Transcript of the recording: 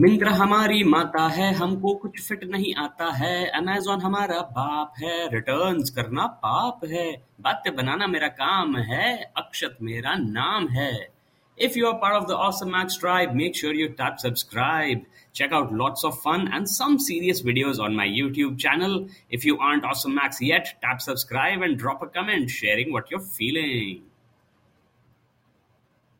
मिंत्रा हमारी माता है हमको कुछ फिट नहीं आता है अमेजोन हमारा बाप है रिटर्न्स करना पाप है बातें बनाना मेरा काम है अक्षत मेरा नाम है If you are part of the Awesome Max tribe, make sure you tap subscribe. Check out lots of fun and some serious videos on my YouTube channel. If you aren't Awesome Max yet, tap subscribe and drop a comment sharing what you're feeling.